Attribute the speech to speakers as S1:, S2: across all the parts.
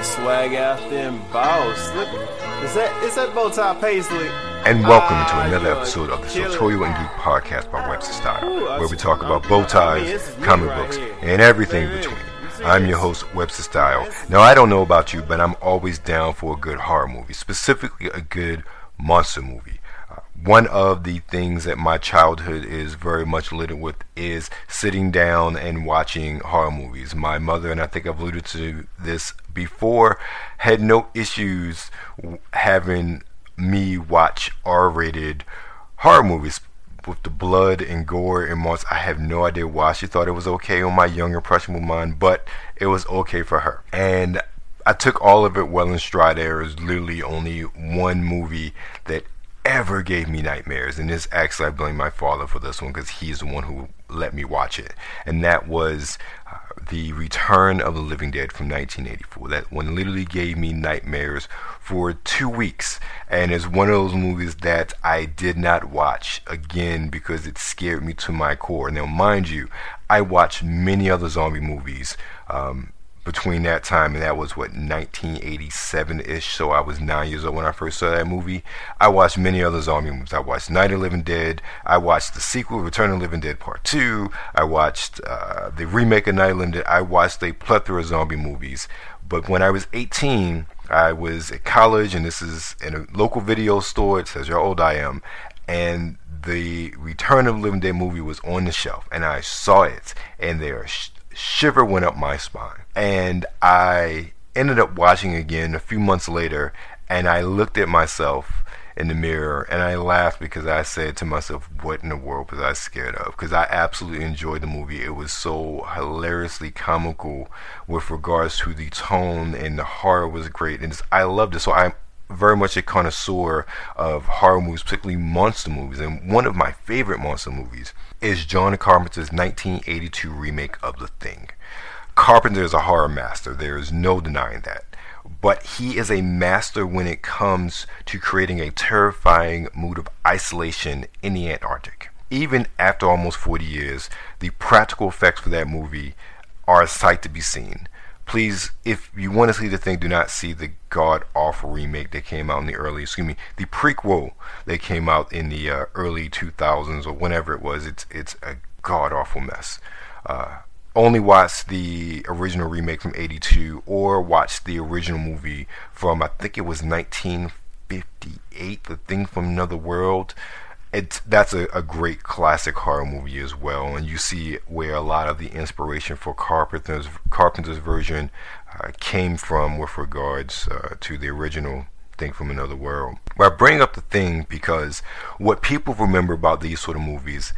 S1: a swag out them boss. Look, is that is that bow tie paisley?
S2: And welcome to
S1: Ah,
S2: another episode of the Sartorial and Geek podcast by Webster Style,
S1: Ooh,
S2: where we talk about bow ties, comic
S1: right
S2: books,
S1: here.
S2: and everything between. I'm your host, Webster Style. Now, I don't know about you, but I'm always down for a good horror movie, specifically a good monster movie. One of the things that my childhood is very much littered with is sitting down and watching horror movies. My mother, and I think I've alluded to this before, had no issues having me watch R-rated horror movies with the blood and gore and months. I have no idea why she thought it was okay on my young impressionable mind, but it was okay for her. And I took all of it well in stride. There is literally only one movie that ever gave me nightmares, and this actually I blame my father for this one because he's the one who let me watch it, and that was uh, the Return of the Living Dead from 1984. That one literally gave me nightmares for two weeks, and it's one of those movies that I did not watch again because it scared me to my core. Now, mind you, I watched many other zombie movies. Um, between that time and that was what 1987-ish so i was nine years old when i first saw that movie. I watched many other zombie movies. I watched night of living dead. I watched the sequel return of living dead part 2 i watched uh, the remake of night of living dead. I watched a plethora of zombie movies. But when i was 18 i was at college and this is in a local video store. It says how old i am. And the Return of the Living Dead movie was on the shelf, and I saw it, and there sh- shiver went up my spine. And I ended up watching again a few months later, and I looked at myself in the mirror, and I laughed because I said to myself, "What in the world was I scared of?" Because I absolutely enjoyed the movie. It was so hilariously comical with regards to the tone, and the horror was great, and it's- I loved it. So I very much a connoisseur of horror movies, particularly monster movies. And one of my favorite monster movies is John Carpenter's 1982 remake of The Thing. Carpenter is a horror master. There is no denying that. But he is a master when it comes to creating a terrifying mood of isolation in the Antarctic. Even after almost 40 years, the practical effects for that movie are a sight to be seen please, if you want to see the thing, do not see the god awful remake that came out in the early, excuse me, the prequel that came out in the uh, early 2000s or whenever it was. It's it's a god awful mess. Uh, only watch the original remake from '82 or watch the original movie from I think it was 1958, The Thing from Another World it's that's a, a great classic horror movie as well, and you see where a lot of the inspiration for Carpenter's Carpenter's version uh, came from with regards uh, to the original thing from another world. But I bring up the thing because what people remember about these sort of movies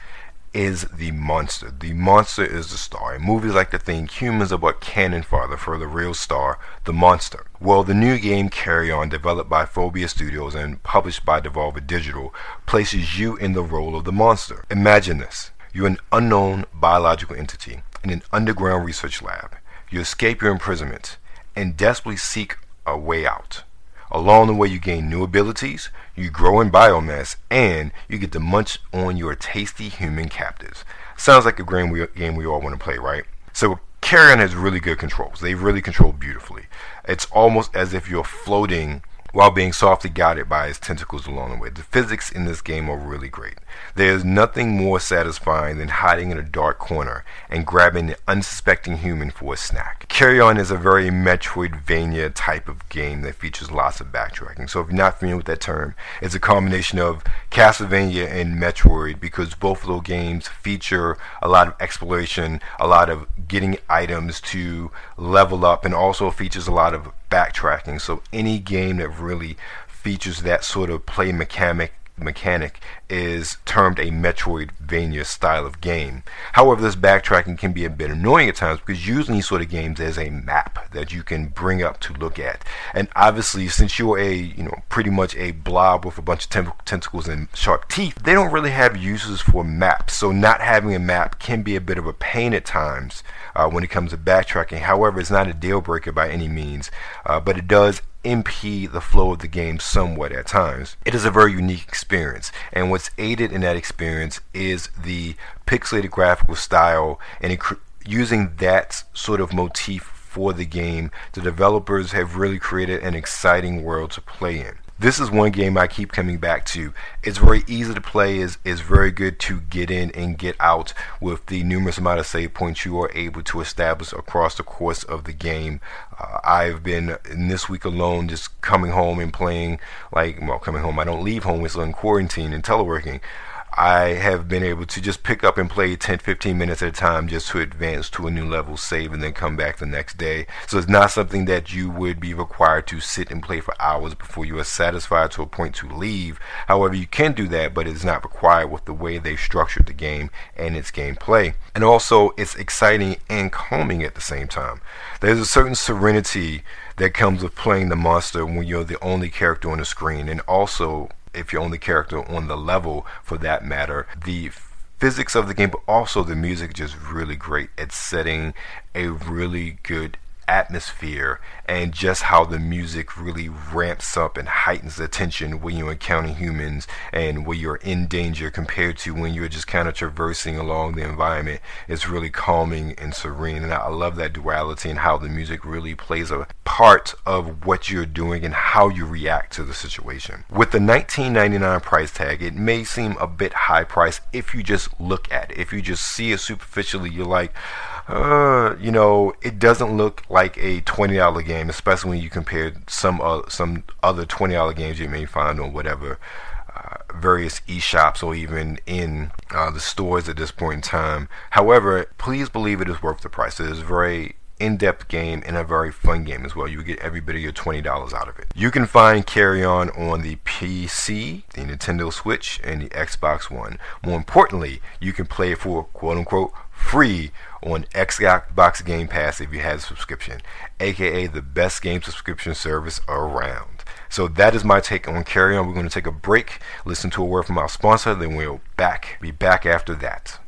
S2: is the monster. The monster is the star. In movies like The Thing, humans are what cannon fodder for the real star, the monster. Well, the new game Carrion, developed by Phobia Studios and published by Devolver Digital, places you in the role of the monster. Imagine this. You're an unknown biological entity in an underground research lab. You escape your imprisonment and desperately seek a way out. Along the way, you gain new abilities, you grow in biomass, and you get to munch on your tasty human captives. Sounds like a game we, game we all want to play, right? So, Carrion has really good controls. They really control beautifully. It's almost as if you're floating while being softly guided by his tentacles along the way. The physics in this game are really great. There's nothing more satisfying than hiding in a dark corner and grabbing an unsuspecting human for a snack. Carrion is a very Metroidvania type of game that features lots of backtracking. So if you're not familiar with that term, it's a combination of Castlevania and Metroid because both of those games feature a lot of exploration, a lot of getting items to level up, and also features a lot of backtracking. So any game that really features that sort of play mechanic mechanic is termed a Metroidvania style of game. However, this backtracking can be a bit annoying at times because using these sort of games there's a map that you can bring up to look at. And obviously, since you're a you know pretty much a blob with a bunch of tem- tentacles and sharp teeth, they don't really have uses for maps. So not having a map can be a bit of a pain at times uh, when it comes to backtracking. However, it's not a deal breaker by any means, uh, but it does impede the flow of the game somewhat at times. It is a very unique experience, and what's aided in that experience is the pixelated graphical style and it, cr- using that sort of motif for the game, the developers have really created an exciting world to play in this is one game I keep coming back to. It's very easy to play, is is very good to get in and get out with the numerous amount of save points you are able to establish across the course of the game. Uh, I've been in this week alone just coming home and playing like well coming home I don't leave home, it's in quarantine and teleworking. I have been able to just pick up and play 10 15 minutes at a time just to advance to a new level, save, and then come back the next day. So it's not something that you would be required to sit and play for hours before you are satisfied to a point to leave. However, you can do that, but it's not required with the way they've structured the game and its gameplay. And also, it's exciting and calming at the same time. There's a certain serenity that comes with playing the monster when you're the only character on the screen, and also if you're only character on the level for that matter. The physics of the game, but also the music just really great at setting a really good atmosphere and just how the music really ramps up and heightens the tension when you're encountering humans and when you're in danger compared to when you're just kind of traversing along the environment. It's really calming and serene. And I love that duality and how the music really plays a part of what you're doing and how you react to the situation. With the 19.99 price tag, it may seem a bit high price if you just look at it. If you just see it superficially, you're like, uh, you know, it doesn't look like a twenty dollar game, especially when you compare some uh, some other twenty dollar games you may find on whatever uh, various e-shops or even in uh, the stores at this point in time. However, please believe it is worth the price. It is very in-depth game and a very fun game as well. You get every bit of your $20 out of it. You can find Carrion on the PC, the Nintendo Switch, and the Xbox One. More importantly, you can play it for quote-unquote free on Xbox Game Pass if you have a subscription, aka the best game subscription service around. So that is my take on Carrion. We're going to take a break, listen to a word from our sponsor, then we'll back be back after that.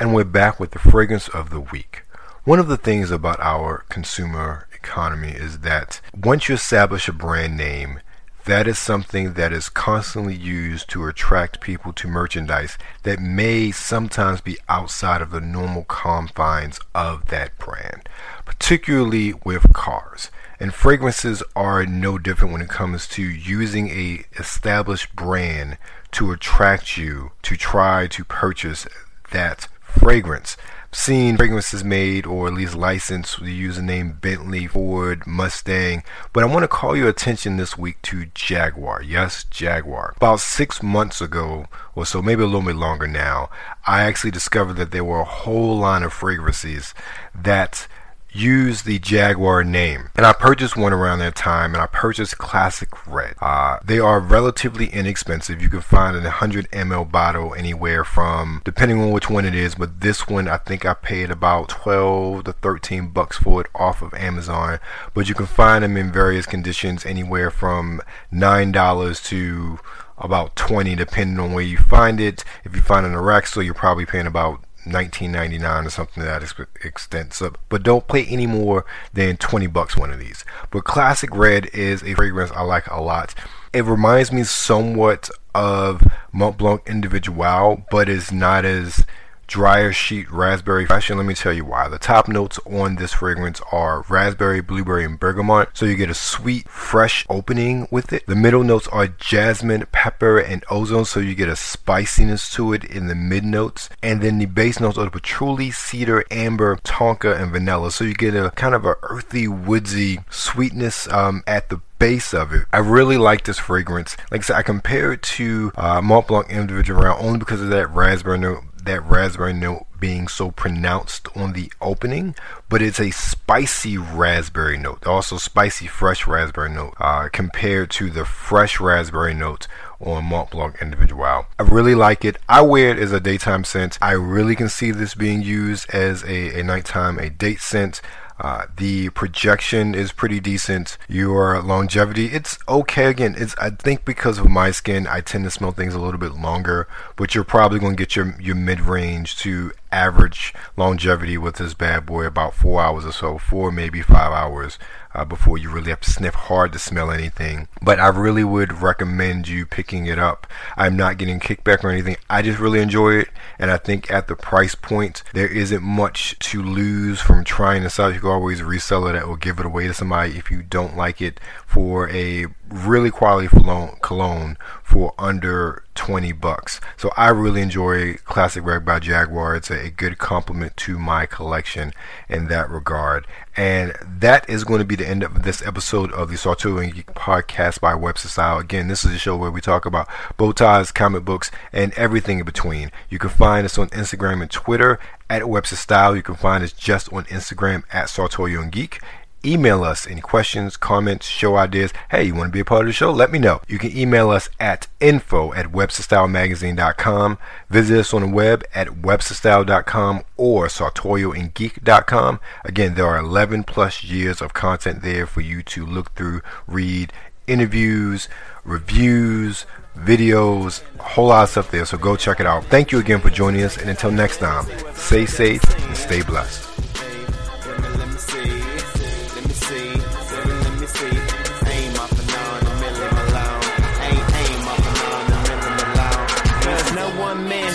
S2: And we're back with the fragrance of the week. One of the things about our consumer economy is that once you establish a brand name, that is something that is constantly used to attract people to merchandise that may sometimes be outside of the normal confines of that brand, particularly with cars. And fragrances are no different when it comes to using a established brand to attract you to try to purchase that fragrance seen fragrances made or at least licensed with the username Bentley, Ford, Mustang. But I want to call your attention this week to Jaguar. Yes, Jaguar. About six months ago or so, maybe a little bit longer now, I actually discovered that there were a whole line of fragrances that use the Jaguar name. And I purchased one around that time and I purchased Classic Red. Uh, they are relatively inexpensive. You can find a 100 ml bottle anywhere from, depending on which one it is, but this one I think I paid about 12 to 13 bucks for it off of Amazon. But you can find them in various conditions anywhere from $9 to about 20 depending on where you find it. If you find it in a rack store, you're probably paying about 19.99 or something to that extent. So, but don't pay any more than 20 bucks one of these. But Classic Red is a fragrance I like a lot. It reminds me somewhat of Mont Blanc Individual, but is not as dryer sheet raspberry fresh and let me tell you why. The top notes on this fragrance are raspberry blueberry and bergamot. So you get a sweet fresh opening with it. The middle notes are jasmine pepper and ozone so you get a spiciness to it in the mid notes. And then the base notes are the patchouli cedar amber tonka and vanilla. So you get a kind of a earthy woodsy sweetness um, at the base of it. I really like this fragrance. Like I said, I compare it to uh, Mont Blanc Individual only because of that raspberry note that raspberry note being so pronounced on the opening, but it's a spicy raspberry note, also spicy fresh raspberry note uh, compared to the fresh raspberry notes on Mont Blanc Individual. I really like it. I wear it as a daytime scent. I really can see this being used as a, a nighttime, a date scent. Uh, the projection is pretty decent. Your longevity, it's okay. Again, it's I think because of my skin, I tend to smell things a little bit longer. But you're probably going to get your your mid range to average longevity with this bad boy about four hours or so, four maybe five hours uh, before you really have to sniff hard to smell anything. But I really would recommend you picking it up. I'm not getting kickback or anything. I just really enjoy it, and I think at the price point, there isn't much to lose from trying this out. You can always resell it or give it away to somebody if you don't like it for a really quality cologne for under 20 bucks. So I really enjoy Classic Red by Jaguar. It's a, a, good complement to my collection in that regard. And that is going to be the end of this episode of the Sartorial and Geek podcast by Webster Style. Again, this is a show where we talk about bow ties, comic books, and everything in between. You can find us on Instagram and Twitter at Webster Style. You can find us just on Instagram at Sartorial and Geek email us any questions, comments, show ideas. Hey, you want to be a part of the show? Let me know. You can email us at info at websterstylemagazine.com. Visit us on the web at websterstyle.com or sartorialandgeek.com. Again, there are 11 plus years of content there for you to look through, read, interviews, reviews, videos, a whole lot of stuff there. So go check it out. Thank you again for joining us. And until next time, stay safe and stay blessed.